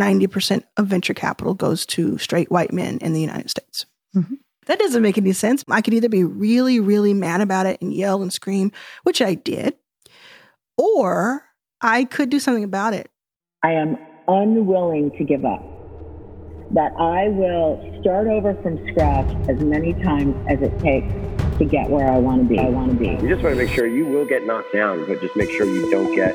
90% of venture capital goes to straight white men in the United States. Mm-hmm. That doesn't make any sense. I could either be really, really mad about it and yell and scream, which I did, or I could do something about it. I am unwilling to give up. That I will start over from scratch as many times as it takes to get where I want to be. I want to be. You just want to make sure you will get knocked down, but just make sure you don't get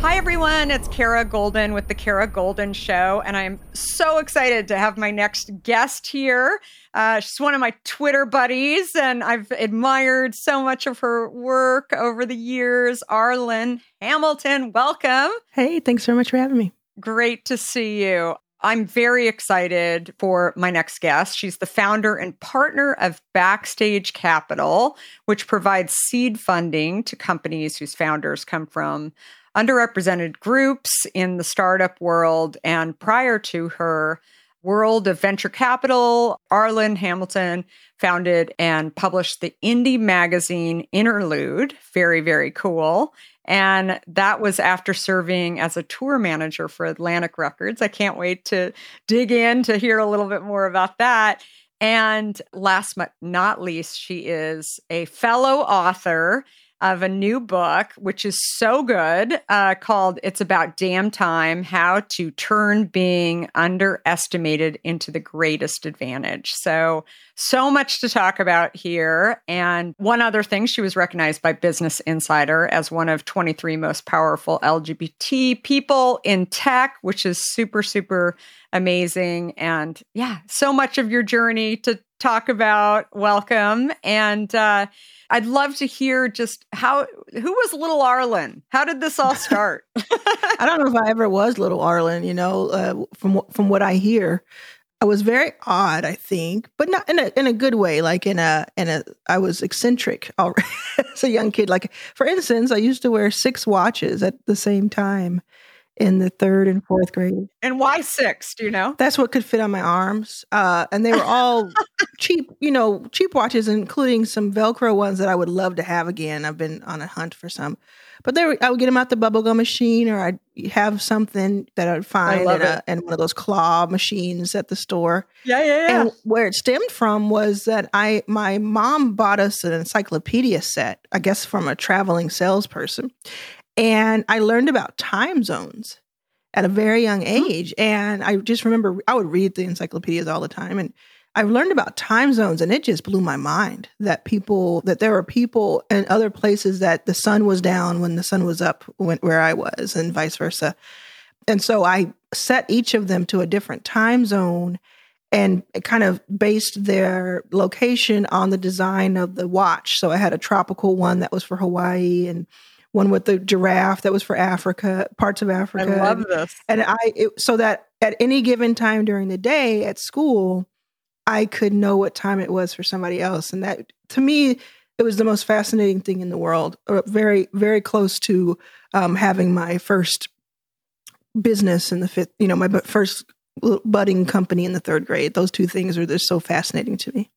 Hi, everyone. It's Kara Goldin with The Kara Goldin Show. And I'm so excited to have my next guest here. Uh, she's one of my Twitter buddies, and I've admired so much of her work over the years. Arlan Hamilton, welcome. Hey, thanks so much for having me. Great to see you. I'm very excited for my next guest. She's the founder and partner of Backstage Capital, which provides seed funding to companies whose founders come from underrepresented groups in the startup world. And prior to her world of venture capital, Arlan Hamilton founded and published the indie magazine Interlude. Very, very cool. And that was after serving as a tour manager for Atlantic Records. I can't wait to dig in to hear a little bit more about that. And last but not least, she is a fellow author of a new book, which is so good, uh, called It's About Damn Time How to Turn Being Underestimated into the Greatest Advantage. So, so much to talk about here. And one other thing, she was recognized by Business Insider as one of 23 most powerful LGBT people in tech, which is super, super amazing. And yeah, so much of your journey to talk about. Welcome. And, uh, I'd love to hear just how who was little Arlan? How did this all start? I don't know if I ever was little Arlan, you know, uh, from from what I hear. I was very odd, I think, but not in a in a good way. Like in a in a, I was eccentric already as a young kid. Like for instance, I used to wear six watches at the same time, in the third and fourth grade. And why six? Do you know? That's what could fit on my arms. Uh, and they were all cheap, you know, cheap watches, including some Velcro ones that I would love to have again. I've been on a hunt for some. But they were, I would get them out the bubblegum machine, or I'd have something that I'd find in, a, in, one of those claw machines at the store. Yeah, yeah, yeah. And where it stemmed from was that I, my mom bought us an encyclopedia set, I guess from a traveling salesperson, and I learned about time zones at a very young mm-hmm. age. And I just remember I would read the encyclopedias all the time. And I learned about time zones and it just blew my mind that people, that there were people in other places that the sun was down when the sun was up when, where I was and vice versa. And so I set each of them to a different time zone and kind of based their location on the design of the watch. So I had a tropical one that was for Hawaii and one with the giraffe that was for Africa, parts of Africa. I love this. And I, it, so that at any given time during the day at school, I could know what time it was for somebody else. And that, to me, it was the most fascinating thing in the world. Uh, very, very close to um, having my first business in the fifth, you know, my first budding company in the third grade. Those two things are just so fascinating to me.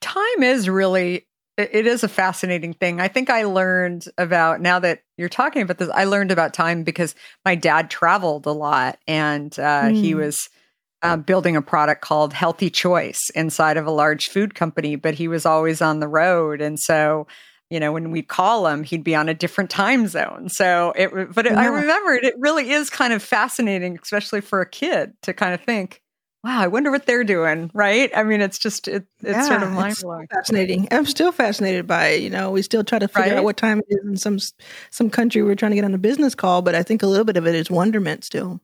Time is really it is a fascinating thing. I think I learned about now that you're talking about this. I learned about time because my dad traveled a lot, and uh, mm. he hmm. was uh, building a product called Healthy Choice inside of a large food company. But he was always on the road, and so you know when we'd call him, he'd be on a different time zone. So it, but it, yeah. I remembered it really is kind of fascinating, especially for a kid to kind of think wow, I wonder what they're doing, right? I mean, it's just it, it's yeah, sort of mind blowing. Fascinating. I'm still fascinated by it. You know, we still try to figure right? out what time it is in some some country we're trying to get on a business call, but I think a little bit of it is wonderment still.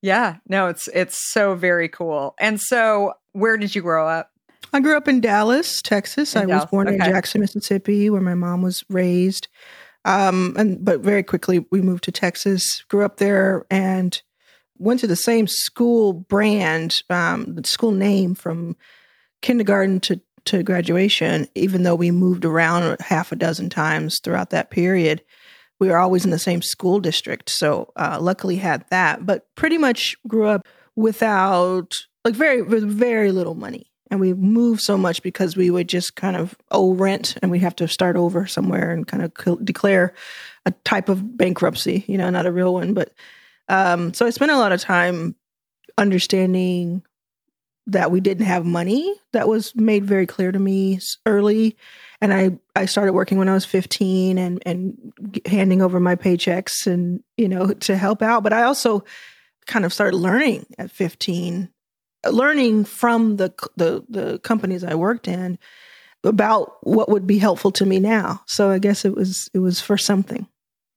Yeah, no, it's it's so very cool. And so, where did you grow up? I grew up in Dallas, Texas. In I Dallas. was born okay. in Jackson, Mississippi, where my mom was raised. Um, and but very quickly we moved to Texas. Grew up there and went to the same school brand, um, school name from kindergarten to, to graduation, even though we moved around half a dozen times throughout that period. We were always in the same school district. So uh, luckily had that, but pretty much grew up without like very, with very little money. And we moved so much because we would just kind of owe rent and we'd have to start over somewhere and kind of declare a type of bankruptcy, you know, not a real one. But um, so I spent a lot of time understanding that we didn't have money. That was made very clear to me early. And I, I started working when I was 15 and, and handing over my paychecks and, you know, to help out. But I also kind of started learning at 15, learning from the, the, the companies I worked in about what would be helpful to me now. So I guess it was, it was for something.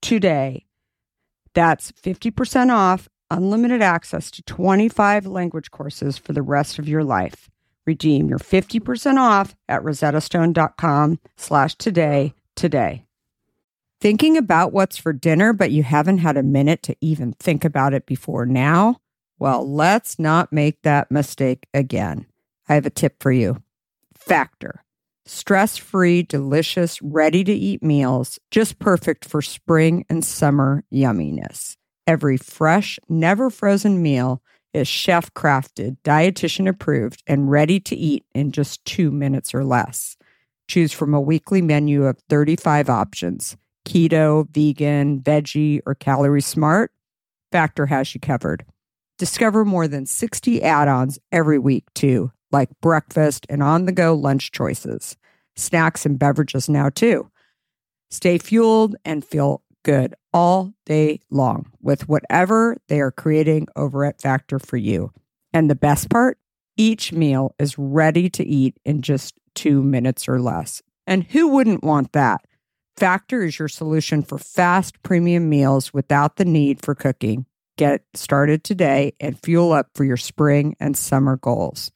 today. That's 50% off, unlimited access to 25 language courses for the rest of your life. Redeem your 50% off at rosettastone.com slash today today. Thinking about what's for dinner, but you haven't had a minute to even think about it before now? Well, let's not make that mistake again. I have a tip for you. Factor stress free, delicious, ready to eat meals, just perfect for spring and summer yumminess. Every fresh, never frozen meal is chef crafted, dietitian approved, and ready to eat in just two minutes or less. Choose from a weekly menu of 35 options keto, vegan, veggie, or calorie smart. Factor has you covered. Discover more than 60 add ons every week, too like breakfast and on the go lunch choices, snacks and beverages now too. Stay fueled and feel good all day long with whatever they are creating over at Factor for you. And the best part, each meal is ready to eat in just two minutes or less. And who wouldn't want that? Factor is your solution for fast premium meals without the need for cooking. Get started today and fuel up for your spring and summer goals.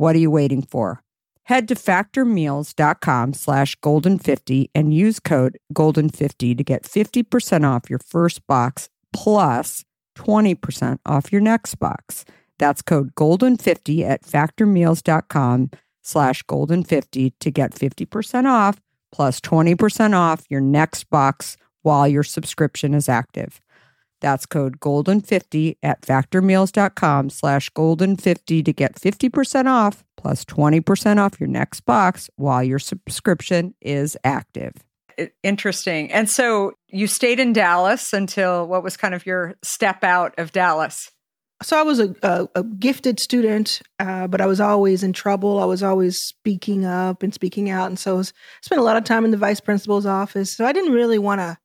What are you waiting for? Head to factormeals.com slash golden50 and use code golden50 to get 50% off your first box plus 20% off your next box. That's code golden50 at factormeals.com slash golden50 to get 50% off plus 20% off your next box while your subscription is active. That's code GOLDEN50 at factormeals.com slash GOLDEN50 to get 50% off plus 20% off your next box while your subscription is active. Interesting. And so you stayed in Dallas until what was kind of your step out of Dallas? So I was a, a, a gifted student, uh, but I was always in trouble. I was always speaking up and speaking out. And so I was, spent a lot of time in the vice principal's office. So I didn't really want to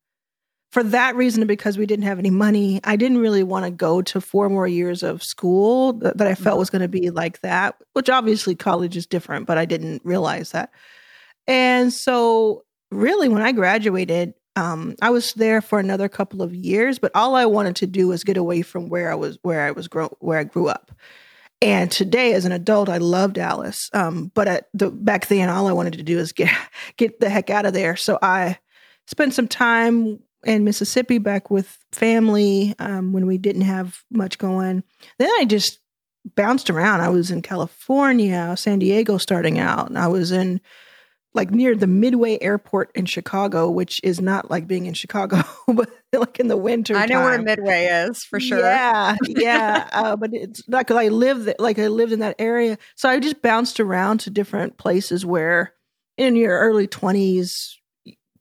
for that reason, because we didn't have any money, I didn't really want to go to four more years of school that, that I felt was going to be like that, which obviously college is different, but I didn't realize that. And so, really, when I graduated, um, I was there for another couple of years, but all I wanted to do was get away from where I was, where I was grow, where I grew up. And today, as an adult, I love Dallas. Um, but at the back then, all I wanted to do is get get the heck out of there. So I spent some time in Mississippi back with family um, when we didn't have much going. Then I just bounced around. I was in California, San Diego starting out, and I was in like near the Midway Airport in Chicago, which is not like being in Chicago, but like in the winter. I know time. where Midway is for sure. Yeah, yeah, uh, but it's not because I lived like I lived in that area, so I just bounced around to different places where in your early twenties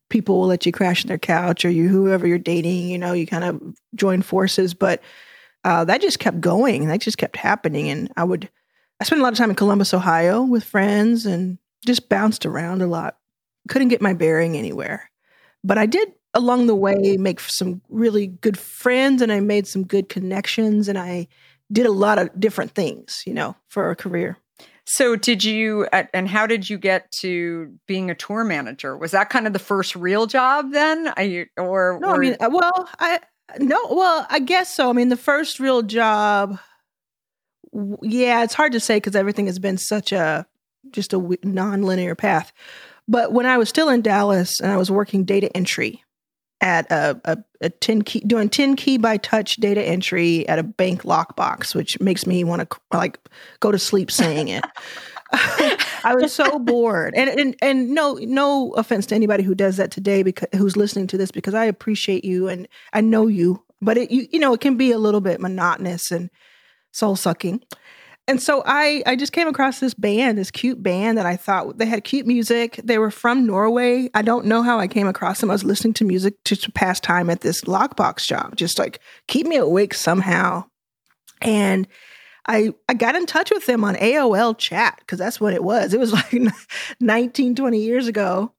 people will let you crash on their couch or you whoever you're dating, you know, you kind of join forces. But uh, that just kept going. That just kept happening. And I would, I spent a lot of time in Columbus, Ohio with friends and just bounced around a lot. Couldn't get my bearing anywhere. But I did along the way make some really good friends and I made some good connections and I did a lot of different things, you know, for a career. So, did you, and how did you get to being a tour manager? Was that kind of the first real job then? I, or, no, or, I mean, uh, well, I, no, well, I guess so. I mean, the first real job, yeah, it's hard to say because everything has been such a, just a non-linear path. But when I was still in Dallas and I was working data entry, at a, a, a 10 key doing 10 key by touch data entry at a bank lockbox which makes me want to like go to sleep saying it I was so bored, and, and and no no offense to anybody who does that today, because who's listening to this, because I appreciate you and I know you, but it you you know it can be a little bit monotonous and soul sucking. And so I I just came across this band, this cute band that I thought they had cute music. They were from Norway. I don't know how I came across them. I was listening to music to, pass time at this lockbox job, just like keep me awake somehow. And I I got in touch with them on AOL chat because that's what it was. It was like 19, 20 years ago.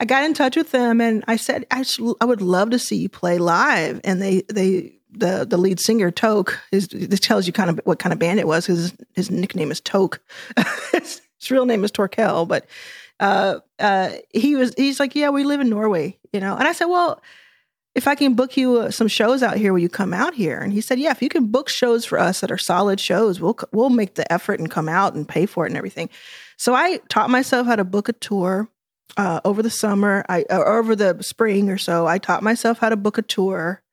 I got in touch with them and I said I, I would love to see you play live. And they they the the lead singer Toke. His, this tells you kind of what kind of band it was his, his, nickname is Toke. his, his, real name is Torkel, but uh, uh, he was he's like, yeah, we live in Norway, you know. And I said, well, if I can book you uh, some shows out here, will you come out here? And he said, yeah, if you can book shows for us that are solid shows, we'll we'll make the effort and come out and pay for it and everything. So I taught myself how to book a tour. Uh, over the summer, I or over the spring or so, I taught myself how to book a tour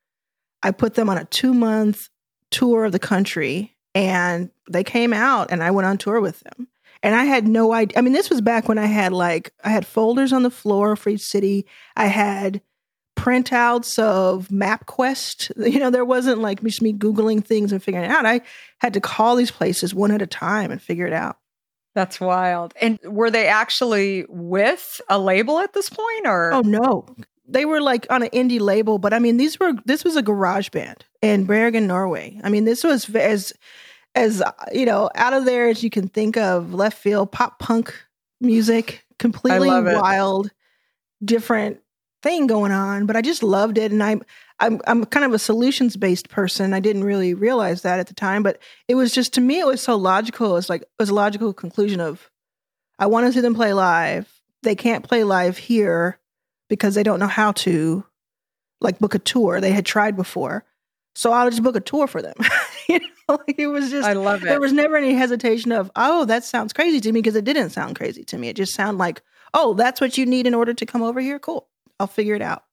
I put them on a two month tour of the country and they came out and I went on tour with them. And I had no idea. I mean, this was back when I had like, I had folders on the floor for each city. I had printouts of MapQuest. You know, there wasn't like just me Googling things and figuring it out. I had to call these places one at a time and figure it out. That's wild. And were they actually with a label at this point or? Oh, no they were like on an indie label, but I mean, these were this was a garage band in Bergen, Norway. I mean, this was as as you know out of there as you can think of left field pop punk music, completely wild, different thing going on. But I just loved it, and I'm I'm I'm kind of a solutions based person. I didn't really realize that at the time, but it was just to me it was so logical. It's like it was a logical conclusion of I want to see them play live. They can't play live here because they don't know how to like book a tour. They had tried before. So I'll just book a tour for them. you know, like it was just I love it. There was never any hesitation of, oh, that sounds crazy to me because it didn't sound crazy to me. It just sounded like, oh, that's what you need in order to come over here. Cool. I'll figure it out.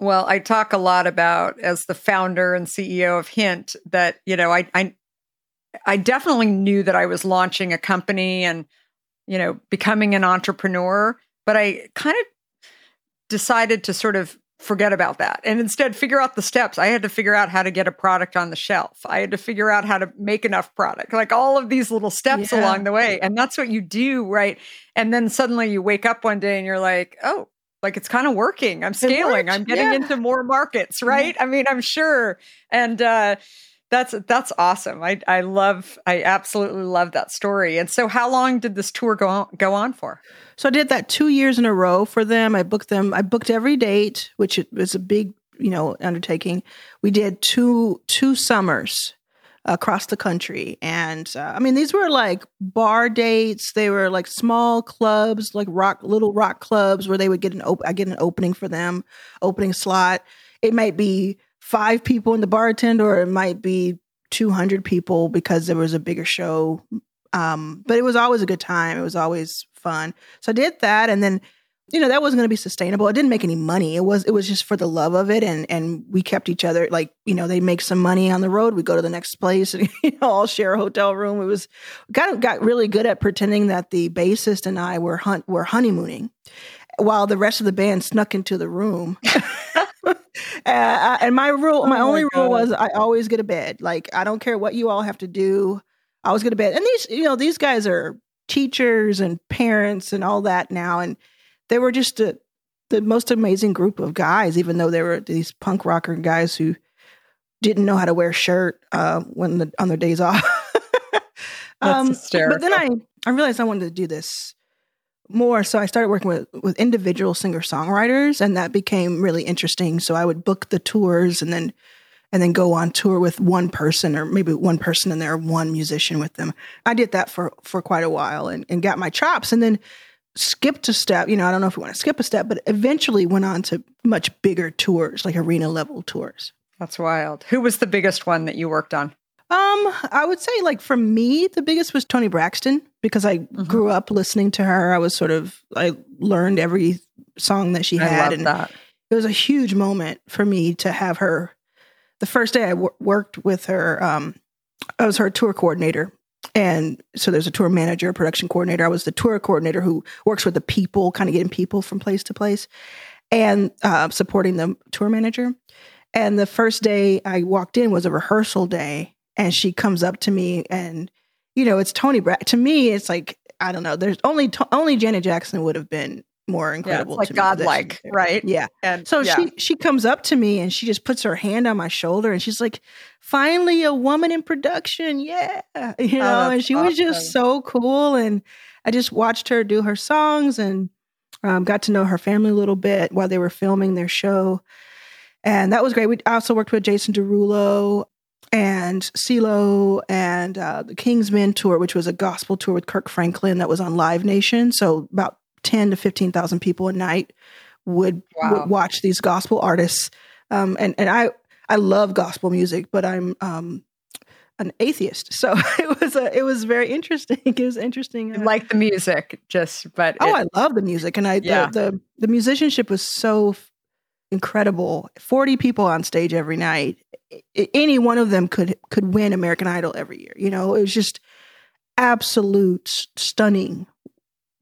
Well, I talk a lot about as the founder and CEO of Hint that, you know, I I I definitely knew that I was launching a company and, you know, becoming an entrepreneur, but I kind of decided to sort of forget about that and instead figure out the steps. I had to figure out how to get a product on the shelf. I had to figure out how to make enough product, like all of these little steps Yeah. along the way. And that's what you do, right? And then suddenly you wake up one day and you're like, oh, like it's kind of working. I'm scaling. I'm getting yeah. into more markets, right? I mean, I'm sure. And uh that's that's awesome. I I love I absolutely love that story. And so how long did this tour go on, go on for? So I did that two years in a row for them. I booked them. I booked every date, which it was a big, you know, undertaking. We did two two summers across the country, and uh, I mean, these were like bar dates. They were like small clubs, like rock little rock clubs, where they would get an op- I get an opening for them, opening slot. It might be five people in the bartender, or it might be two hundred people because there was a bigger show. Um, but it was always a good time. It was always fun. So I did that, and then you know that wasn't going to be sustainable. It didn't make any money. It was it was just for the love of it, and and we kept each other like you know they make some money on the road. We go to the next place, and you know all share a hotel room. It was got got really good at pretending that the bassist and I were hunt were honeymooning, while the rest of the band snuck into the room. uh, and my rule, my Oh only God. rule was I always get a bed. Like I don't care what you all have to do. I always get a bed. And these, you know, these guys are teachers and parents and all that now, and they were just a, the most amazing group of guys. Even though they were these punk rocker guys who didn't know how to wear a shirt uh, when the, on their days off. That's but then I. I realized I wanted to do this more. So I started working with, with individual singer songwriters and that became really interesting. So I would book the tours and then, and then go on tour with one person or maybe one person and there, one musician with them. I did that for, for quite a while and, and got my chops and then skipped a step. You know, I don't know if we want to skip a step, but eventually went on to much bigger tours, like arena level tours. That's wild. Who was the biggest one that you worked on? Um, I would say like for me, the biggest was Toni Braxton because I Mm-hmm. grew up listening to her. I was sort of I learned every song that she had, and that. it was a huge moment for me to have her. The first day I worked with her, um, I was her tour coordinator, and so there's a tour manager, production coordinator. I was the tour coordinator who works with the people, kind of getting people from place to place, and uh, supporting the tour manager. And the first day I walked in was a rehearsal day, and she comes up to me, and you know, it's Toni Brad. To me, it's like I don't know. There's only to- only Janet Jackson would have been more Yeah, incredible. it's like to me that she was godlike, right? Yeah. And So yeah. she she comes up to me and she just puts her hand on my shoulder and she's like, "Finally, a woman in production, yeah!" You know, that's and she was just so cool. And I just watched her do her songs and um, got to know her family a little bit while they were filming their show, and that was great. We also worked with Jason Derulo and CeeLo and uh, the Kingsmen tour, which was a gospel tour with Kirk Franklin that was on Live Nation. So about ten to fifteen thousand people a night would, Wow. would watch these gospel artists. Um, and and I I love gospel music, but I'm um, an atheist, so it was a it was very interesting. It was interesting. Uh, like the music, just but Oh, I love the music, and I Yeah. the, the the musicianship was so incredible. Forty people on stage every night. Any one of them could could win American Idol every year. You know, it was just absolute stunning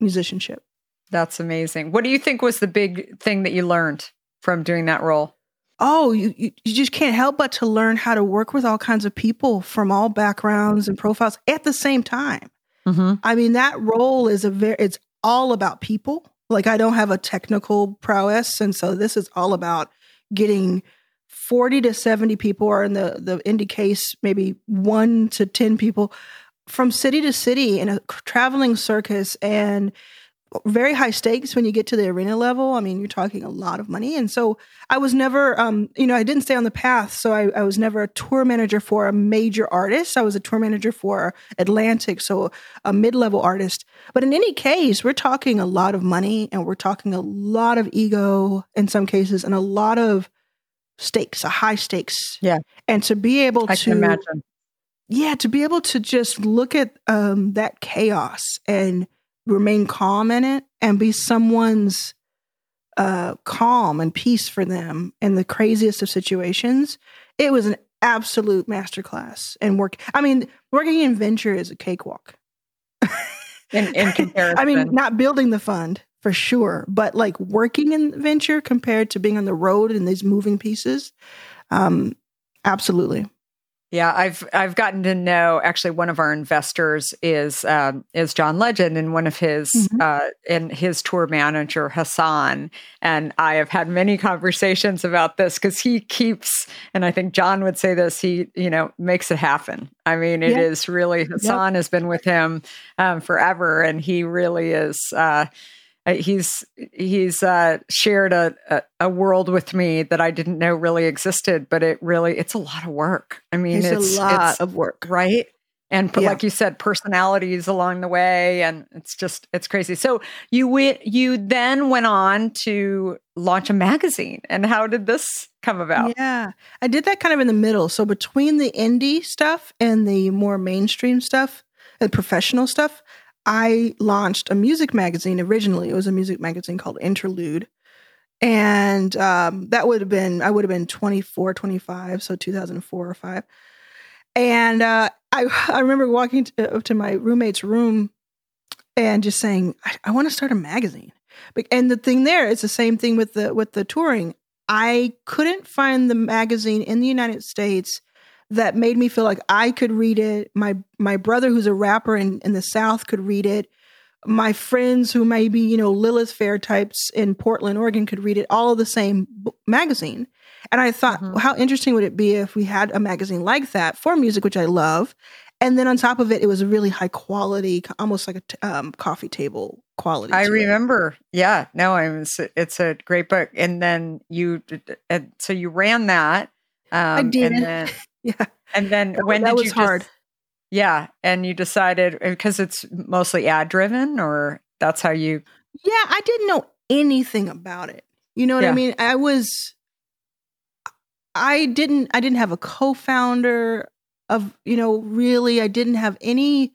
musicianship. that's amazing. What do you think was the big thing that you learned from doing that role? Oh, you, you you just can't help but to learn how to work with all kinds of people from all backgrounds and profiles at the same time. Mm-hmm. I mean, that role is a very, it's all about people. Like, I don't have a technical prowess. And so this is all about getting 40 to 70 people, or in the, the indie case, maybe one to 10 people from city to city in a traveling circus and very high stakes when you get to the arena level. I mean, you're talking a lot of money. And so I was never, um, you know, I didn't stay on the path. So I, I was never a tour manager for a major artist. I was a tour manager for Atlantic, so a mid level artist. But in any case, we're talking a lot of money and we're talking a lot of ego in some cases and a lot of stakes, a high stakes. Yeah. And to be able I to can imagine. yeah to be able to just look at um, that chaos and remain calm in it and be someone's uh, calm and peace for them in the craziest of situations it was an absolute masterclass and work i mean working in venture is a cakewalk In, in comparison, i mean not building the fund for sure. But like working in venture compared to being on the road and these moving pieces, um, absolutely. Yeah, I've I've gotten to know actually one of our investors is um, is John Legend and one of his mm-hmm. uh, and his tour manager Hassan and I have had many conversations about this because he keeps and I think John would say this he you know makes it happen. I mean, it is really Hassan yep. has been with him um, forever and he really is. Uh, uh, he's he's uh, shared a, a, a world with me that I didn't know really existed, but it really it's a lot of work. I mean, it's, it's a lot it's, of work, right? And yeah. like you said, personalities along the way, and it's just it's crazy. So you went, you then went on to launch a magazine, and how did this come about? Yeah, I did that kind of in the middle. So between the indie stuff and the more mainstream stuff, and professional stuff, I launched a music magazine originally. It was a music magazine called Interlude. And um, that would have been, I would have been 24, 25, so 2004 or 5. And uh, I, I remember walking to, up to my roommate's room and just saying, I, I want to start a magazine. And the thing there is the same thing with the with the touring. I couldn't find the magazine in the United States that made me feel like I could read it. My my brother, who's a rapper in, in the South, could read it. My friends, who may be you know Lilith Fair types in Portland, Oregon, could read it. All of the same magazine. And I thought, mm-hmm. well, how interesting would it be if we had a magazine like that for music, which I love, and then on top of it, it was a really high quality, almost like a t- um, coffee table quality. I remember. It. Yeah, no, it's it's a great book. And then you, and so you ran that. Um, I did. And then, yeah. And then that, when that did was you hard? Just, yeah, and you decided uh, because it's mostly ad driven, or that's how you. Yeah, I didn't know anything about it. You know what yeah. I mean? I was. I didn't. I didn't have a co-founder of. You know, really, I didn't have any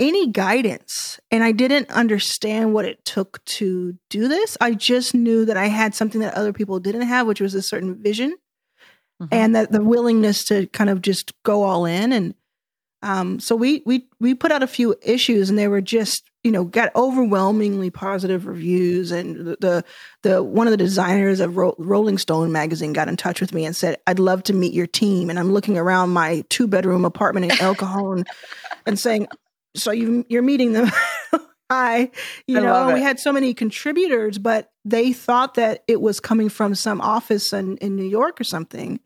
any guidance and I didn't understand what it took to do this. I just knew that I had something that other people didn't have, which was a certain vision mm-hmm. and that the willingness to kind of just go all in. And um, so we we we put out a few issues and they were just you know got overwhelmingly positive reviews. And the the, the one of the designers of Ro- Rolling Stone magazine got in touch with me and said I'd love to meet your team. And I'm looking around my two bedroom apartment in El Cajon and saying so you you're meeting them Hi, you I know, we had so many contributors, but they thought that it was coming from some office in, in New York or something.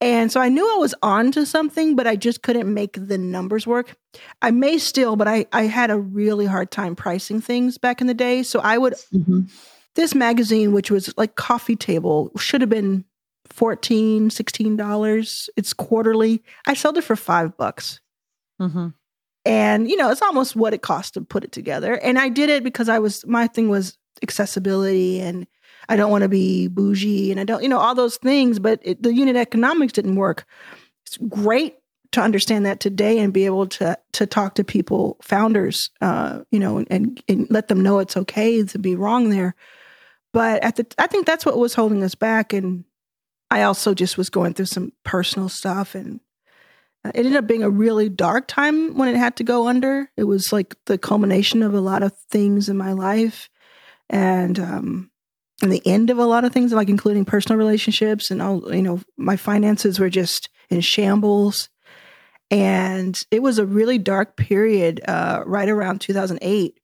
And so I knew I was on to something, but I just couldn't make the numbers work. I may still, but I, I had a really hard time pricing things back in the day. So I would, mm-hmm. this magazine, which was like coffee table, should have been 14 $16. It's quarterly. I sold it for five bucks. Mm-hmm and you know it's almost what it cost to put it together. And i did it because i was my thing was accessibility and i don't want to be bougie and i don't you know all those things but it, the unit economics didn't work. It's great to understand that today and be able to to talk to people founders uh you know and and let them know it's okay to be wrong there. But at the i think that's what was holding us back. And i also just was going through some personal stuff and it ended up being a really dark time when it had to go under. It was like the culmination of a lot of things in my life, and um, and the end of a lot of things, like including personal relationships and all. You know, my finances were just in shambles, and it was a really dark period. Uh, right around 2008.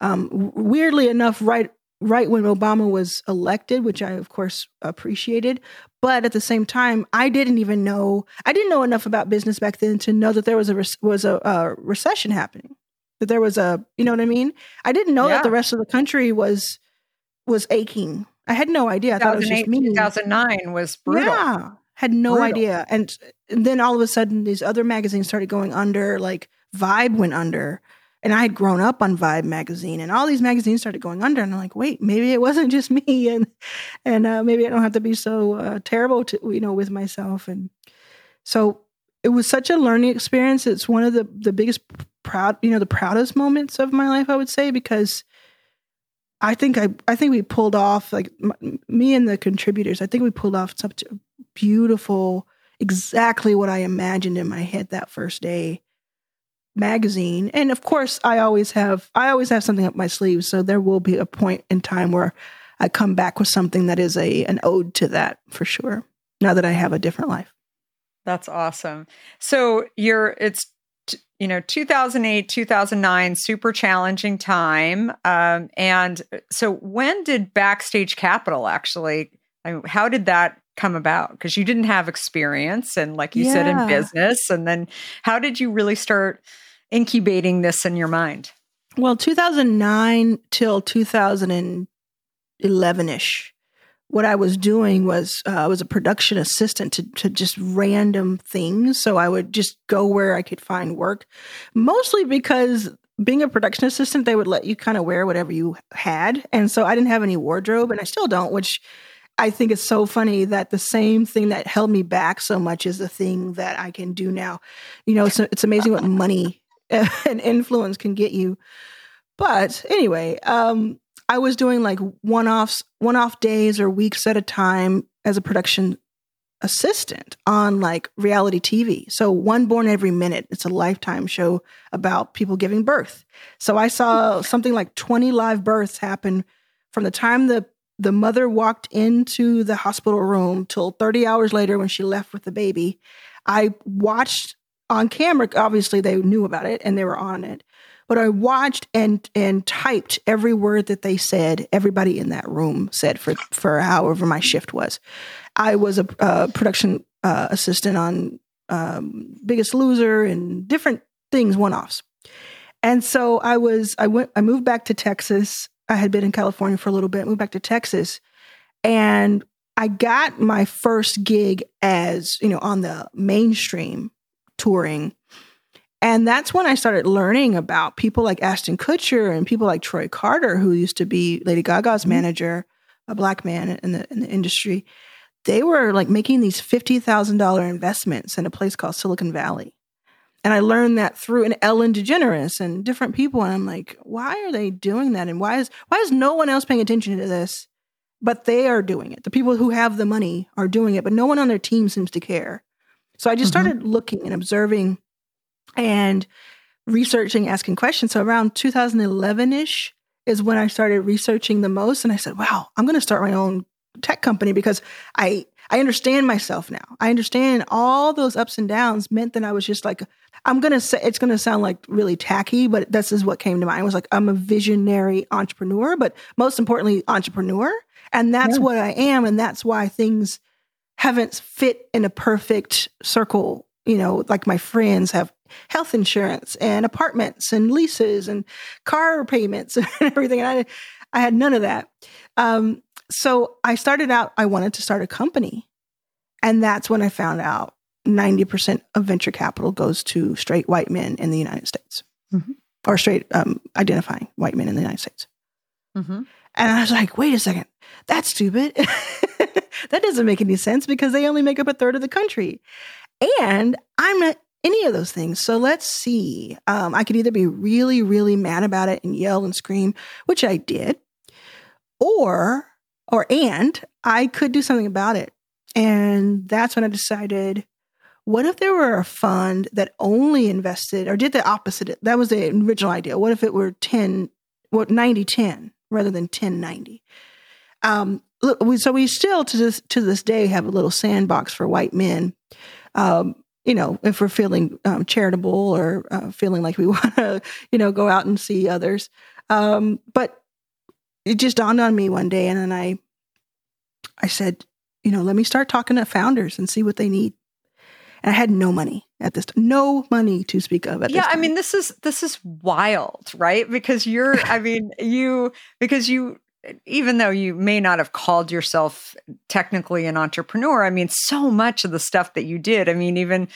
Um, weirdly enough, right right when Obama was elected, which I of course appreciated. But at the same time, I didn't even know I didn't know enough about business back then to know that there was a was a, a recession happening. That there was a you know what I mean. I didn't know yeah. that the rest of the country was was aching. I had no idea. I thought it was just me. 2009 was brutal. Yeah, had no brutal. idea. And, and then all of a sudden, these other magazines started going under. Like Vibe went under and I had grown up on Vibe magazine, and all these magazines started going under. And I'm like, wait, maybe it wasn't just me, and and uh, maybe I don't have to be so uh, terrible to you know with myself. And so it was such a learning experience. It's one of the the biggest proud, you know, the proudest moments of my life, I would say, because I think I I think we pulled off like m- me and the contributors. I think we pulled off such a beautiful, exactly what I imagined in my head that first day magazine. And of course, I always have I always have something up my sleeve. So there will be a point in time where I come back with something that is a an ode to that for sure. Now that I have a different life. That's awesome. So you're it's you know 2008 2009 super challenging time um, and uh, so when did backstage capital actually I mean, how did that come about because you didn't have experience and like you yeah. said in business and then how did you really start incubating this in your mind well 2009 till 2011ish what I was doing was uh, I was a production assistant to, to just random things. So I would just go where I could find work, mostly because being a production assistant, they would let you kind of wear whatever you had. And so I didn't have any wardrobe, and I still don't, which I think it's so funny that the same thing that held me back so much is the thing that I can do now. You know, it's, it's amazing what money and influence can get you. But anyway, um, I was doing like one offs, one off days or weeks at a time as a production assistant on like reality TV. So One Born Every Minute, it's a lifetime show about people giving birth. So I saw something like 20 live births happen from the time the the mother walked into the hospital room till 30 hours later when she left with the baby. I watched on camera, obviously they knew about it and they were on it but I watched and and typed every word that they said. Everybody in that room said for for however my shift was. I was a, a production uh, assistant on um, Biggest Loser and different things, one offs. And so I was I went I moved back to Texas. I had been in California for a little bit. Moved back to Texas, and I got my first gig as you know on the mainstream touring and that's when I started learning about people like Ashton Kutcher and people like Troy Carter, who used to be Lady Gaga's mm-hmm. manager, a black man in the in the industry. They were like making these fifty thousand dollar investments in a place called Silicon Valley. And I learned that through an Ellen DeGeneres and different people. And I'm like, why are they doing that? And why is why is no one else paying attention to this? But they are doing it. The people who have the money are doing it, but no one on their team seems to care. So I just mm-hmm. started looking and observing and researching, asking questions. So around 2011 ish is when I started researching the most. And I said, wow, I'm going to start my own tech company because I, I understand myself now. I understand all those ups and downs meant that I was just like, I'm going to say, it's going to sound like really tacky, but this is what came to mind. I was like, I'm a visionary entrepreneur, but most importantly, entrepreneur. And that's yeah. what I am. And that's why things haven't fit in a perfect circle. You know, like my friends have health insurance and apartments and leases and car payments and everything. And I, I had none of that. Um, so I started out, I wanted to start a company. And that's when I found out 90% of venture capital goes to straight white men in the United States mm-hmm. or straight um, identifying white men in the United States. Mm-hmm. And I was like, wait a second, that's stupid. that doesn't make any sense because they only make up a third of the country. And I'm not any of those things. So let's see. Um, I could either be really, really mad about it and yell and scream, which I did, or, or, and I could do something about it. And that's when I decided, what if there were a fund that only invested or did the opposite? That was the original idea. What if it were 10, what, 90 10 rather than 10 90? Um, so we still to this to this day have a little sandbox for white men um, you know, if we're feeling um, charitable or uh, feeling like we want to, you know, go out and see others. Um, but it just dawned on me one day, and then I, I said, you know, let me start talking to founders and see what they need. And I had no money at this, time, no money to speak of. yeah, I mean, this is this is wild, right? Because you're, I mean, you because you even though you may not have called yourself technically an entrepreneur, I mean, so much of the stuff that you did, I mean, even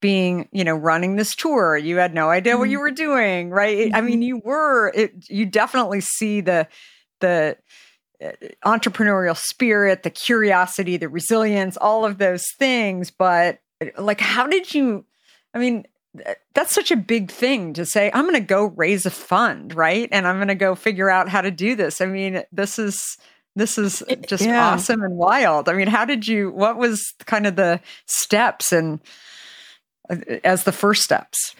being, you know, running this tour, you had no idea what you mm-hmm. were doing, right? Mm-hmm. I mean, you were, it, you definitely see the, the, uh, entrepreneurial spirit, the curiosity, the resilience, all of those things. But like, how did you, I mean, that's such a big thing to say i'm going to go raise a fund right and i'm going to go figure out how to do this i mean this is this is just yeah. awesome and wild i mean how did you what was kind of the steps and uh, as the first steps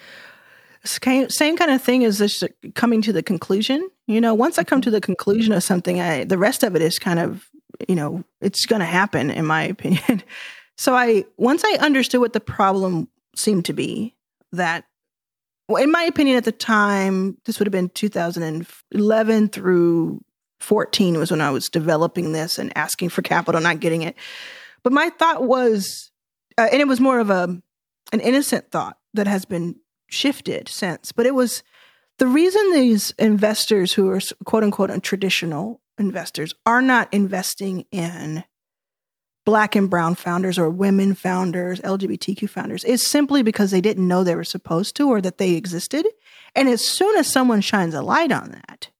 same, same kind of thing as this coming to the conclusion. You know, once I come to the conclusion of something, I, the rest of it is kind of, you know, it's going to happen, in my opinion. So I, once I understood what the problem seemed to be, that, well, in my opinion, at the time, this would have been 2011 through 14 was when I was developing this and asking for capital, not getting it. But my thought was, uh, and it was more of a an innocent thought that has been shifted since, but it was the reason these investors who are quote unquote traditional investors are not investing in black and brown founders or women founders, LGBTQ founders is simply because they didn't know they were supposed to or that they existed. And as soon as someone shines a light on that,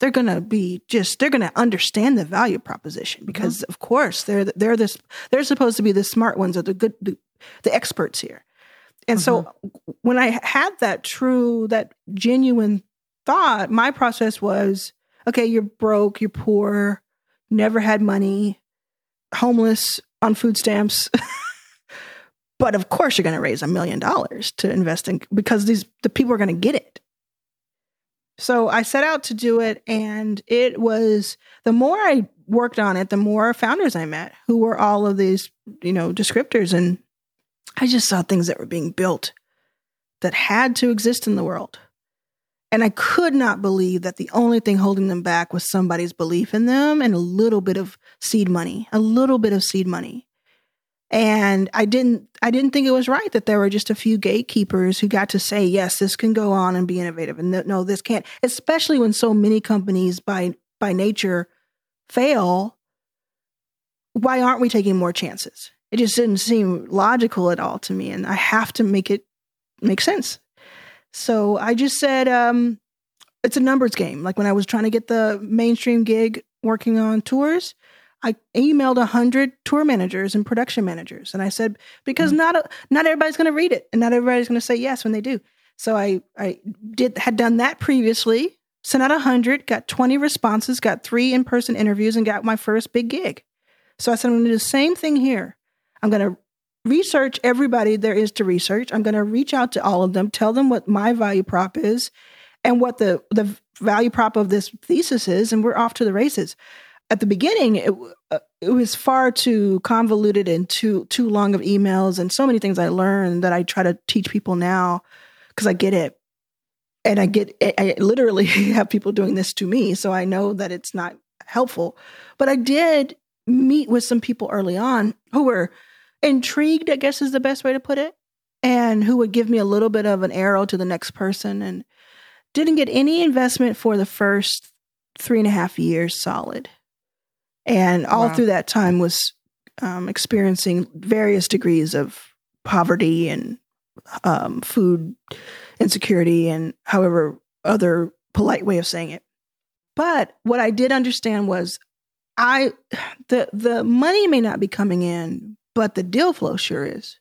they're going to be just they're going to understand the value proposition because mm-hmm. of course they're they're this they're supposed to be the smart ones or the good the, the experts here. And mm-hmm. so when I had that true that genuine thought, my process was okay, you're broke, you're poor, never had money, homeless on food stamps. but of course you're going to raise a million dollars to invest in because these the people are going to get it. So I set out to do it and it was the more I worked on it, the more founders I met who were all of these, you know, descriptors and I just saw things that were being built that had to exist in the world. And I could not believe that the only thing holding them back was somebody's belief in them and a little bit of seed money, a little bit of seed money. And I didn't I didn't think it was right that there were just a few gatekeepers who got to say, yes, this can go on and be innovative and no, this can't, especially when so many companies by by nature fail. Why aren't we taking more chances? It just didn't seem logical at all to me. And I have to make it make sense. So I just said, um, it's a numbers game. Like when I was trying to get the mainstream gig working on tours, I emailed a hundred tour managers and production managers, and I said because mm-hmm. not a, not everybody's going to read it, and not everybody's going to say yes when they do. So I I did had done that previously. Sent out a hundred, got twenty responses, got three in person interviews, and got my first big gig. So I said I'm going to do the same thing here. I'm going to research everybody there is to research. I'm going to reach out to all of them, tell them what my value prop is and what the, the value prop of this thesis is, and we're off to the races. At the beginning, it, uh, it was far too convoluted and too too long of emails and so many things I learned that I try to teach people now because I get it. And I get I literally have people doing this to me, so I know that it's not helpful. But I did meet with some people early on who were intrigued, I guess is the best way to put it, and who would give me a little bit of an arrow to the next person and didn't get any investment for the first three and a half years solid. And all wow. through that time was um, experiencing various degrees of poverty and um, food insecurity and however other polite way of saying it. But what I did understand was I the the money may not be coming in, but the deal flow sure is.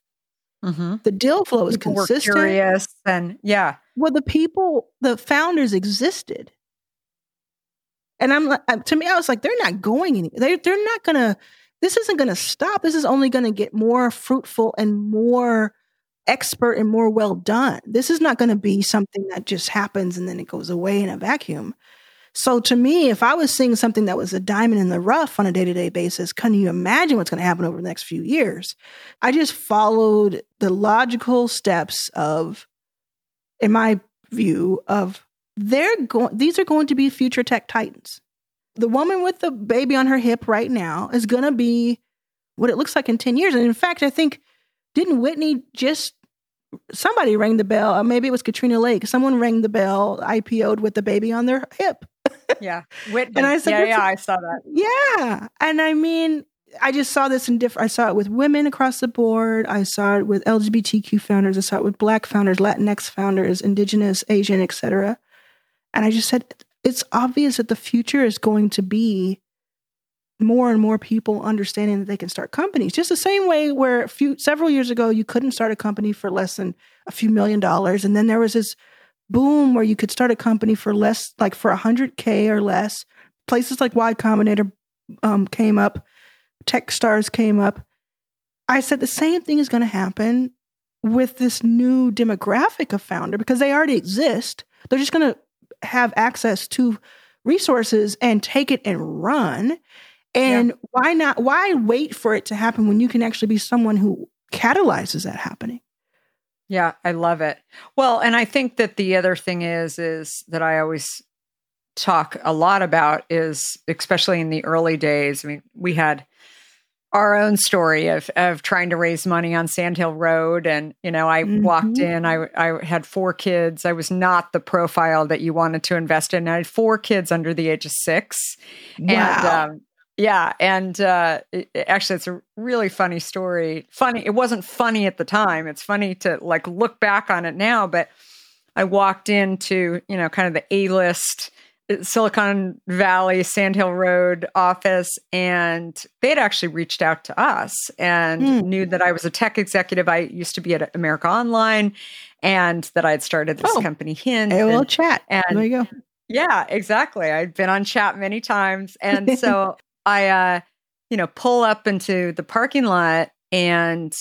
Mm-hmm. The deal flow is people consistent. Curious and yeah. Well, the people, the founders existed, and I'm like, to me, I was like, they're not going any. They they're not gonna. This isn't gonna stop. This is only gonna get more fruitful and more expert and more well done. This is not going to be something that just happens and then it goes away in a vacuum. So to me, if I was seeing something that was a diamond in the rough on a day to day basis, can you imagine what's going to happen over the next few years? I just followed the logical steps of, in my view, of they're going, these are going to be future tech titans. The woman with the baby on her hip right now is going to be what it looks like in 10 years. And in fact, I think, didn't Whitney just somebody rang the bell. Uh, maybe it was Katrina Lake. Someone rang the bell, IPO'd with the baby on their hip yeah. Whitney. And I said, yeah, yeah, I saw that. Yeah. And I mean, I just saw this in different, I saw it with women across the board. I saw it with LGBTQ founders. I saw it with black founders, Latinx founders, indigenous, Asian, etc. And I just said, it's obvious that the future is going to be more and more people understanding that they can start companies. Just the same way where a few several years ago you couldn't start a company for less than a few million dollars, and then there was this boom where you could start a company for less, like for 100K or less. Places like Y Combinator um, came up, Techstars came up. I said the same thing is going to happen with this new demographic of founder because they already exist. They're just going to have access to resources and take it and run. And yeah. why not? Why wait for it to happen when you can actually be someone who catalyzes that happening? Yeah, I love it. Well, and I think that the other thing is is that I always talk a lot about is especially in the early days. I mean, we had our own story of of trying to raise money on Sandhill Road and you know I mm-hmm. walked in I I had four kids I was not the profile that you wanted to invest in I had four kids under the age of 6 wow. and um, yeah and uh, it, actually it's a really funny story funny it wasn't funny at the time it's funny to like look back on it now but I walked into you know kind of the A-list Silicon Valley, Sandhill Road office, and they had actually reached out to us and mm. knew that I was a tech executive. I used to be at America Online, and that I had started this oh, company Hint. A little chat. And there you go. Yeah, exactly. I'd been on chat many times, and so I, uh, you know, pull up into the parking lot, and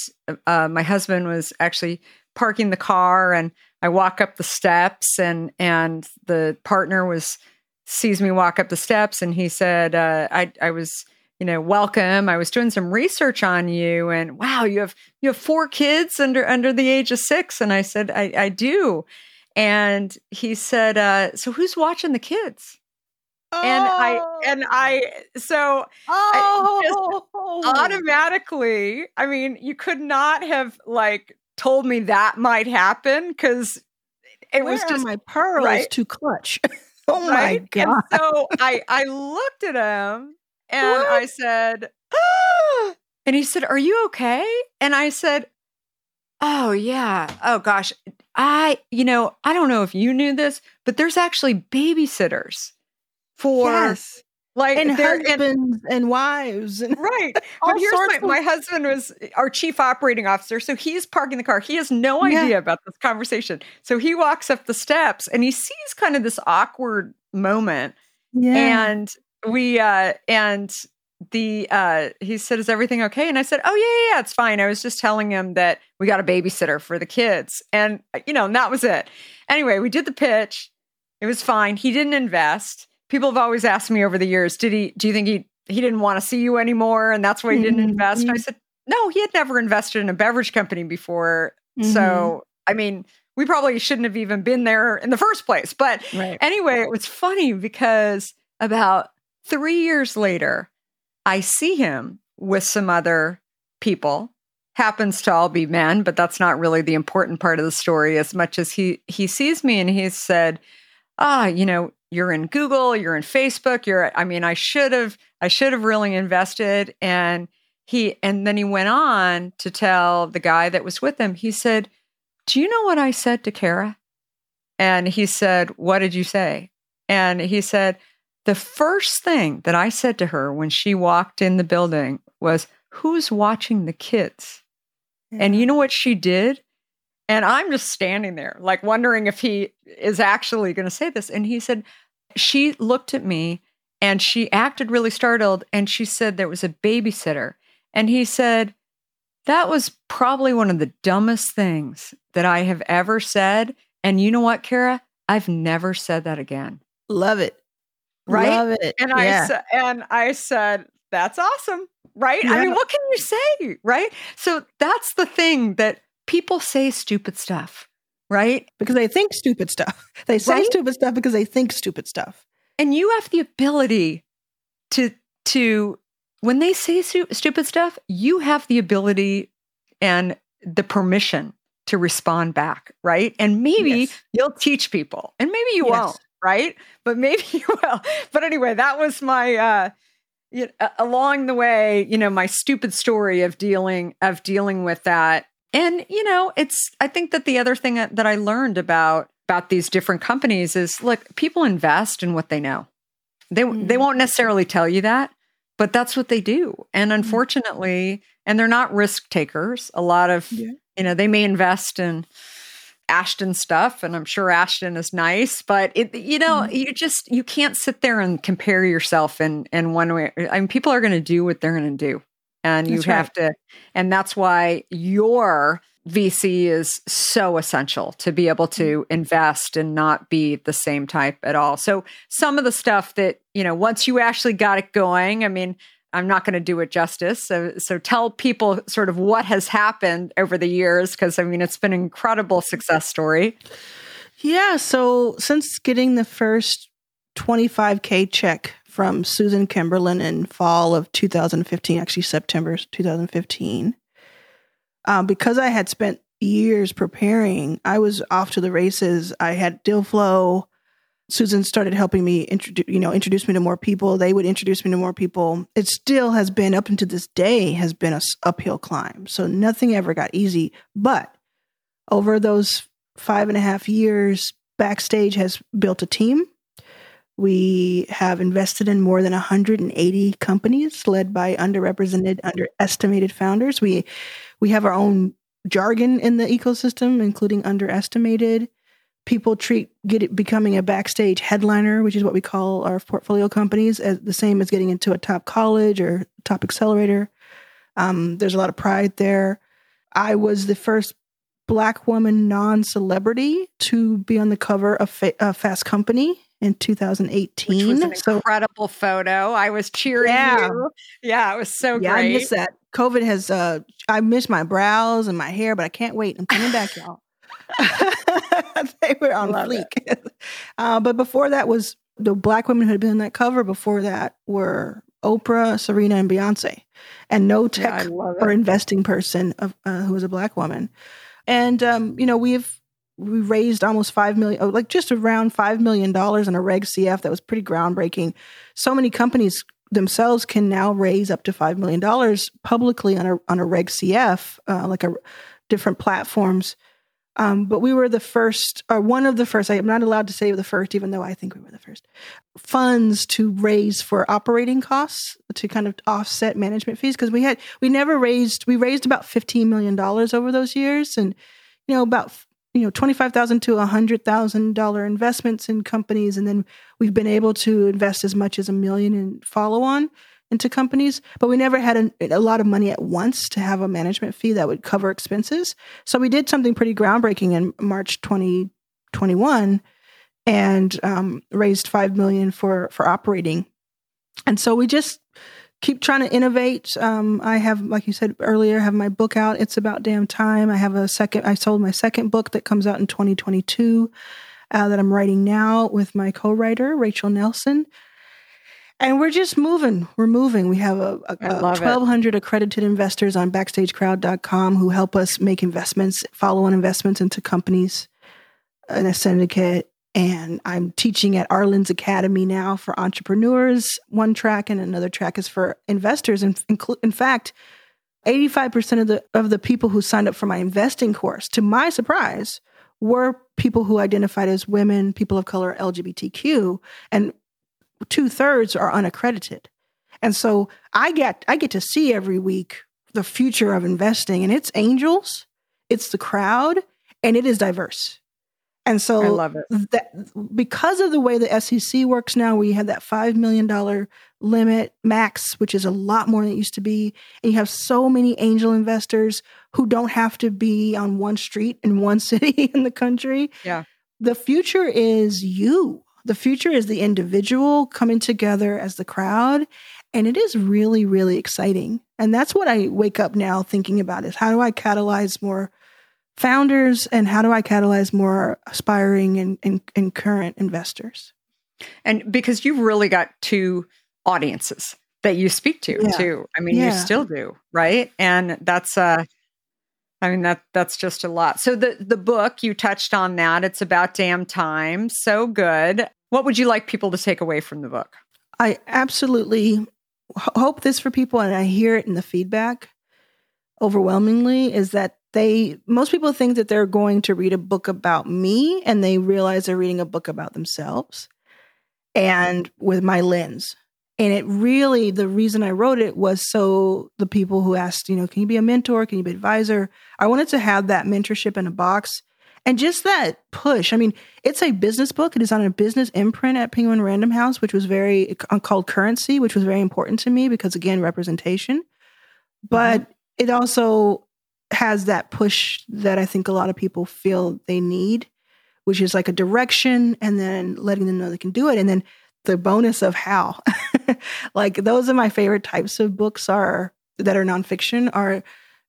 uh, my husband was actually parking the car, and I walk up the steps, and and the partner was sees me walk up the steps and he said, uh, I, I was, you know, welcome. I was doing some research on you and wow, you have, you have four kids under, under the age of six. And I said, I, I do. And he said, uh, so who's watching the kids? Oh. And I, and I, so oh. I automatically, I mean, you could not have like told me that might happen because it Where was just my pearls right? to clutch. Oh right? my god! And so I I looked at him and what? I said, ah! and he said, "Are you okay?" And I said, "Oh yeah. Oh gosh, I you know I don't know if you knew this, but there's actually babysitters for yes. Like and their husbands and, and, wives and right. But here's my, of- my husband was our chief operating officer so he's parking the car. He has no idea yeah. about this conversation. So he walks up the steps and he sees kind of this awkward moment. Yeah. and we uh and the uh he said is everything okay? And i said oh yeah, yeah yeah it's fine. I was just telling him that we got a babysitter for the kids. And you know and that was it. Anyway we did the pitch. It was fine. He didn't invest people have always asked me over the years, did he, do you think he, he didn't want to see you anymore and that's why he didn't mm-hmm. invest? I mm-hmm. said, no, he had never invested in a beverage company before. Mm-hmm. So, I mean, we probably shouldn't have even been there in the first place. But right. anyway, it was funny because about three years later, I see him with some other people happens to all be men but that's not really the important part of the story as much as he he sees me and he said ah you know you're in Google, you're in Facebook, you're I mean, I should have I should have really invested and he and then he went on to tell the guy that was with him. He said, "Do you know what I said to Kara?" And he said, "What did you say?" And he said, "The first thing that I said to her when she walked in the building was, "Who's watching the kids?" Yeah. And you know what she did? And I'm just standing there, like wondering if he is actually going to say this. And he said, She looked at me and she acted really startled. And she said there was a babysitter. And he said, That was probably one of the dumbest things that I have ever said. And you know what, Kara? I've never said that again. Love it. Right. Love it. And yeah. I and I said, that's awesome. Right. Yeah. I mean, what can you say? Right. So that's the thing that people say stupid stuff, right? Because they think stupid stuff. They say right? stupid stuff because they think stupid stuff. And you have the ability to to when they say stu- stupid stuff, you have the ability and the permission to respond back, right? And maybe yes. you'll teach people, and maybe you yes. won't, right? But maybe you will. But anyway, that was my uh, you know, along the way, you know, my stupid story of dealing of dealing with that and, you know, it's, I think that the other thing that I learned about, about these different companies is look, people invest in what they know. They, mm-hmm. they won't necessarily tell you that, but that's what they do. And mm-hmm. unfortunately, and they're not risk takers. A lot of, yeah. you know, they may invest in, Ashton stuff, and I'm sure Ashton is nice, but it, you know, mm-hmm. you just you can't sit there and compare yourself in in one way. I mean, people are going to do what they're going to do, and you that's have right. to and that's why your VC is so essential to be able to mm-hmm. invest and not be the same type at all. So some of the stuff that, you know, once you actually got it going, I mean, I'm not going to do it justice. So, so tell people sort of what has happened over the years, because I mean, it's been an incredible success story. Yeah. So since getting the first 25K check from Susan Kimberlin in fall of 2015, actually September 2015, um, because I had spent years preparing, I was off to the races. I had deal flow. Susan started helping me introduce, you know, introduce me to more people. They would introduce me to more people. It still has been up until this day has been a uphill climb. So nothing ever got easy. But over those five and a half years, Backstage has built a team. We have invested in more than 180 companies led by underrepresented, underestimated founders. We we have our own jargon in the ecosystem, including underestimated people treat get it becoming a backstage headliner, which is what we call our portfolio companies, as the same as getting into a top college or top accelerator. Um, there's a lot of pride there. I was the first black woman non-celebrity to be on the cover of Fa- uh, Fast Company in 2018. Which was an so, incredible photo. I was cheering yeah. you. Yeah, it was so yeah, great. I miss that. COVID has uh I miss my brows and my hair, but I can't wait. I'm coming back, y'all. they were on fleek. uh, but before that was the black women who had been on that cover before that were Oprah, Serena, and Beyonce, and no tech yeah, or investing person of, uh, who was a black woman. And um, you know we've we raised almost five million, oh, like just around five million dollars in a Reg CF that was pretty groundbreaking. So many companies themselves can now raise up to five million dollars publicly on a on a Reg CF, uh, like a different platforms. Um, but we were the first, or one of the first, I am not allowed to say the first, even though I think we were the first, funds to raise for operating costs to kind of offset management fees. Because we had, we never raised, we raised about $15 million over those years. And, you know, about, you know, 25,000 to $100,000 investments in companies. And then we've been able to invest as much as a million in follow on into companies, but we never had a, a, lot of money at once to have a management fee that would cover expenses. So we did something pretty groundbreaking in March 2021 and um, raised five million for for operating. And so we just keep trying to innovate. Um, I have, like you said earlier, have my book out. It's about damn time. I have a second. I sold my second book that comes out in 2022 uh, that I'm writing now with my co-writer Rachel Nelson and we're just moving. We're moving. We have a, a, a 1,200 it. accredited investors on BackstageCrowd.com who help us make investments, follow on investments into companies in a syndicate. And I'm teaching at Arlan's Academy now for entrepreneurs, one track, and another track is for investors. And in, in fact, 85% of the of the people who signed up for my investing course, to my surprise, were people who identified as women, people of color, LGBTQ. And two thirds are unaccredited. And so I get I get to see every week the future of investing, and it's angels, it's the crowd, and it is diverse. And so I love it. That, because of the way the SEC works now, where you have that $5 million limit max, which is a lot more than it used to be, and you have so many angel investors who don't have to be on one street in one city in the country. Yeah. The future is you. The future is the individual coming together as the crowd. And it is really, really exciting. And that's what I wake up now thinking about is how do I catalyze more founders and how do I catalyze more aspiring and, and, and current investors? And because you've really got two audiences that you speak to yeah. too. I mean, yeah. you still do, right? And that's uh I mean that that's just a lot. So the the book you touched on that. It's about damn time. So good. What would you like people to take away from the book? I absolutely hope this for people, and I hear it in the feedback overwhelmingly is that they most people think that they're going to read a book about me and they realize they're reading a book about themselves and with my lens and it really the reason i wrote it was so the people who asked you know can you be a mentor can you be an advisor i wanted to have that mentorship in a box and just that push. I mean, it's a business book. It is on a business imprint at Penguin Random House, which was very uh, called Currency, which was very important to me because again, representation. But mm-hmm. it also has that push that I think a lot of people feel they need, which is like a direction and then letting them know they can do it. And then the bonus of how. like those are my favorite types of books are that are nonfiction are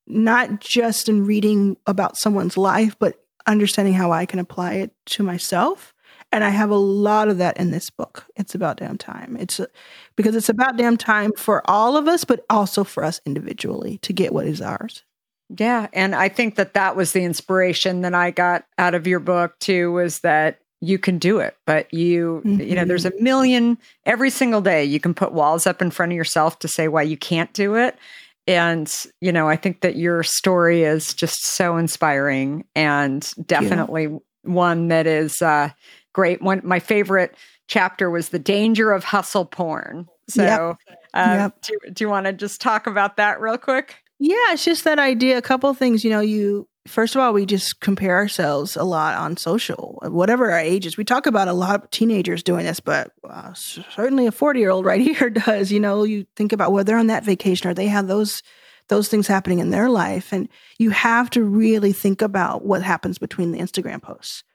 not just in reading about someone's life, but understanding how I can apply it to myself. And I have a lot of that in this book. It's about damn time. It's a, because it's about damn time for all of us, but also for us individually to get what is ours. Yeah. And I think that that was the inspiration that I got out of your book too, was that you can do it, but you, mm-hmm. you know, there's a million every single day you can put walls up in front of yourself to say why you can't do it. And, you know, I think that your story is just so inspiring and definitely yeah. one that is uh, great. One, my favorite chapter was the danger of hustle porn. So, yep. Uh, yep. Do, do you want to just talk about that real quick? Yeah, it's just that idea. A couple things, you know, you first of all, we just compare ourselves a lot on social, whatever our ages. We talk about a lot of teenagers doing this, but uh, certainly a 40 year old right here does. You know, you think about whether they're on that vacation or they have those those things happening in their life, and you have to really think about what happens between the Instagram posts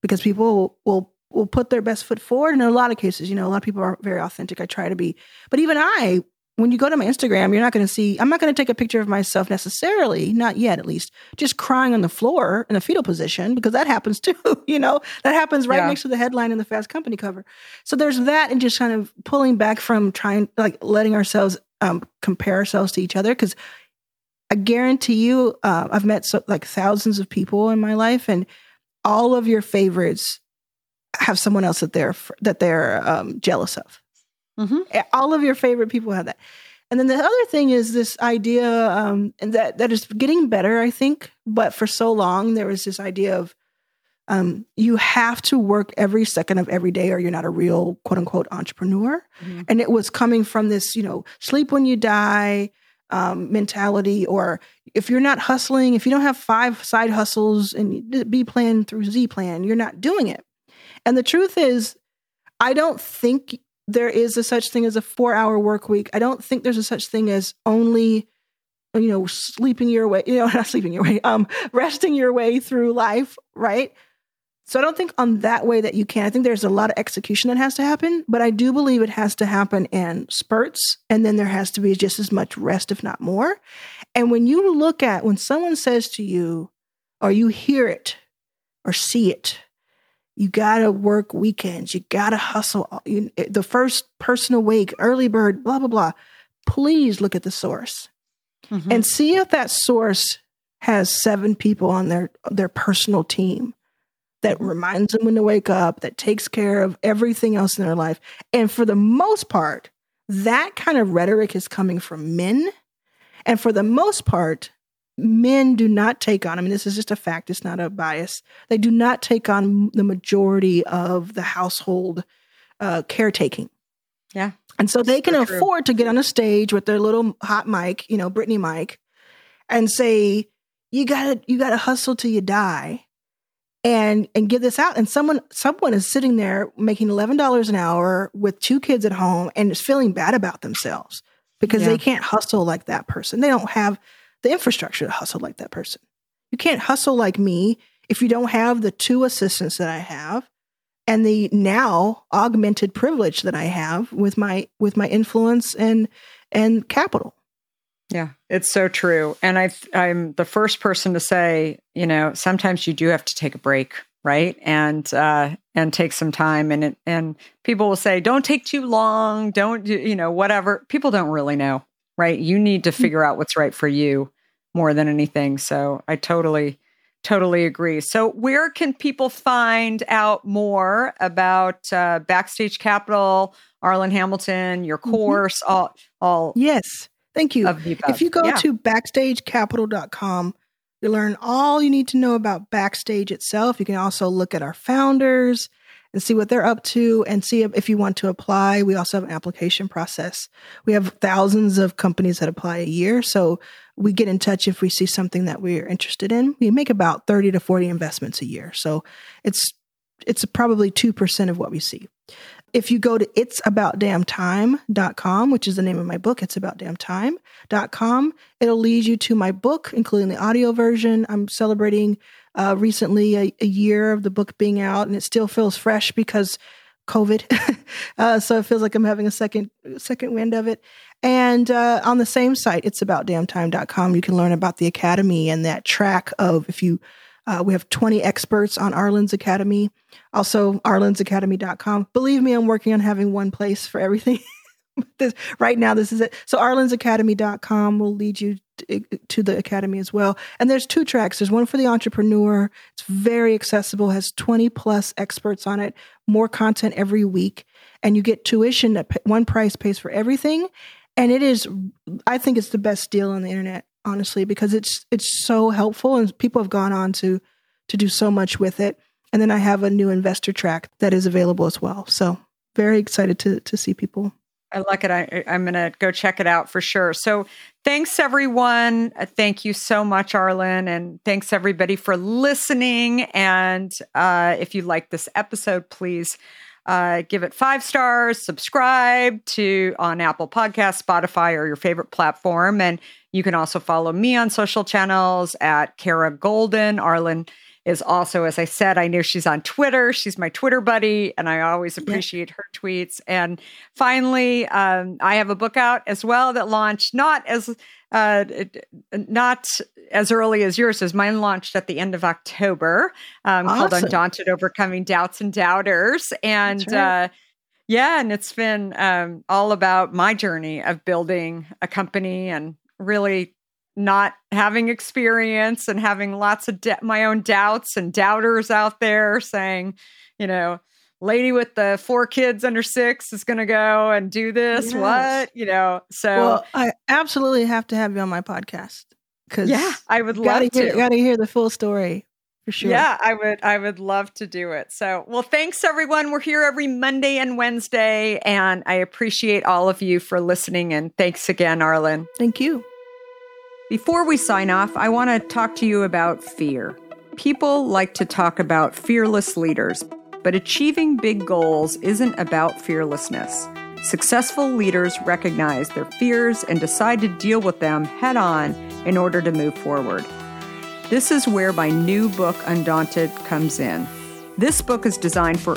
because people will, will will put their best foot forward. And in a lot of cases, you know, a lot of people are very authentic. I try to be, but even I when you go to my Instagram, you're not going to see, I'm not going to take a picture of myself necessarily, not yet at least, just crying on the floor in a fetal position, because that happens too, you know, that happens right yeah. next to the headline in the Fast Company cover. So there's that and just kind of pulling back from trying, like letting ourselves um, compare ourselves to each other. Because I guarantee you, uh, I've met so, like thousands of people in my life, and all of your favorites have someone else that they're that they're um, jealous of. Mm-hmm. All of your favorite people have that. And then the other thing is this idea, um, and that that is getting better, I think. But for so long, there was this idea of um, you have to work every second of every day, or you're not a real quote unquote entrepreneur. Mm-hmm. And it was coming from this, you know, sleep when you die um, mentality, or if you're not hustling, if you don't have five side hustles and B plan through Z plan, you're not doing it. And the truth is, I don't think there is a such thing as a four hour work week. I don't think there's a such thing as only, you know, sleeping your way, you know, not sleeping your way, um, resting your way through life, right? So I don't think on that way that you can. I think there's a lot of execution that has to happen, but I do believe it has to happen in spurts. And then there has to be just as much rest, if not more. And when you look at when someone says to you, or you hear it or see it, you got to work weekends. You got to hustle. You, the first person awake, early bird, blah, blah, blah. Please look at the source mm-hmm. and see if that source has seven people on their, their personal team that reminds them when to wake up, that takes care of everything else in their life. And for the most part, that kind of rhetoric is coming from men. And for the most part, men do not take on, I mean, this is just a fact, it's not a bias. They do not take on the majority of the household uh, caretaking. Yeah. And so they can afford to get on a stage with their little hot mic, you know, Britney mic, and say, you gotta, you gotta hustle till you die and and give this out and someone someone is sitting there making $11 an hour with two kids at home and is feeling bad about themselves because yeah. they can't hustle like that person they don't have the infrastructure to hustle like that person. You can't hustle like me if you don't have the two assistants that I have and the now augmented privilege that I have with my with my influence and and capital. Yeah, it's so true. And I I'm the first person to say, you know, sometimes you do have to take a break, right? And uh and take some time and it, and people will say don't take too long, don't you know, whatever. People don't really know right? You need to mm. figure out what's right for you more than anything. So I totally, totally agree. So where can people find out more about uh, Backstage Capital, Arlan Hamilton, your mm-hmm. course, mm-hmm. all, all? Yes. Thank you. If you go yeah. to backstagecapital.com, you learn all you need to know about Backstage itself. You can also look at our founders, and see what they're up to and see if, you want to apply. We also have an application process. We have thousands of companies that apply a year. So we get in touch if we see something that we're interested in. We make about 30 to 40 investments a year. So it's it's probably 2% of what we see. if you go to it'saboutdamntime.com, which is the name of my book, it's about damn it'll lead you to my book, including the audio version. I'm celebrating uh, recently a, a, year of the book being out, and it still feels fresh because COVID. uh, so it feels like I'm having a second second wind of it. And uh, on the same site, it's about damntime.com. You can learn about the academy and that track of if you uh, we have 20 experts on Arlan's Academy. Also, arlansacademy.com. Believe me, I'm working on having one place for everything. this, right now, this is it. So, arlansacademy.com will lead you to, eh, eh, to the academy as well. And there's two tracks. There's one for the entrepreneur. It's very accessible, has 20 plus experts on it, more content every week. And you get tuition that one price pays for everything. And it is, I think it's the best deal on the internet honestly, because it's it's so helpful and people have gone on to to do so much with it. And then I have a new investor track that is available as well. So very excited to to see people. I like it. I, I'm going to go check it out for sure. So thanks everyone. Uh, thank you so much, Arlan, and thanks everybody for listening. And uh, if you like this episode, please uh, give it five stars, subscribe to on Apple Podcast, Spotify, or your favorite platform. And you can also follow me on social channels at Kara Goldin, Arlan is also, as I said, I know she's on Twitter. She's my Twitter buddy, and I always appreciate her tweets. And finally, um, I have a book out as well that launched not as uh, not as early as yours, as mine launched at the end of October, um, awesome. called Undaunted Overcoming Doubts and Doubters. And right. uh, yeah, and it's been um, all about my journey of building a company and really not having experience and having lots of de- my own doubts and doubters out there saying, you know, lady with the four kids under six is going to go and do this. Yes. What, you know? So, well, I absolutely have to have you on my podcast because yeah, I would love to. Got to hear the full story for sure. Yeah, I would. I would love to do it. So, well, thanks everyone. We're here every Monday and Wednesday, and I appreciate all of you for listening. And thanks again, Arlan. Thank you. Before we sign off, I want to talk to you about fear. People like to talk about fearless leaders, but achieving big goals isn't about fearlessness. Successful leaders recognize their fears and decide to deal with them head on in order to move forward. This is where my new book, Undaunted, comes in. This book is designed for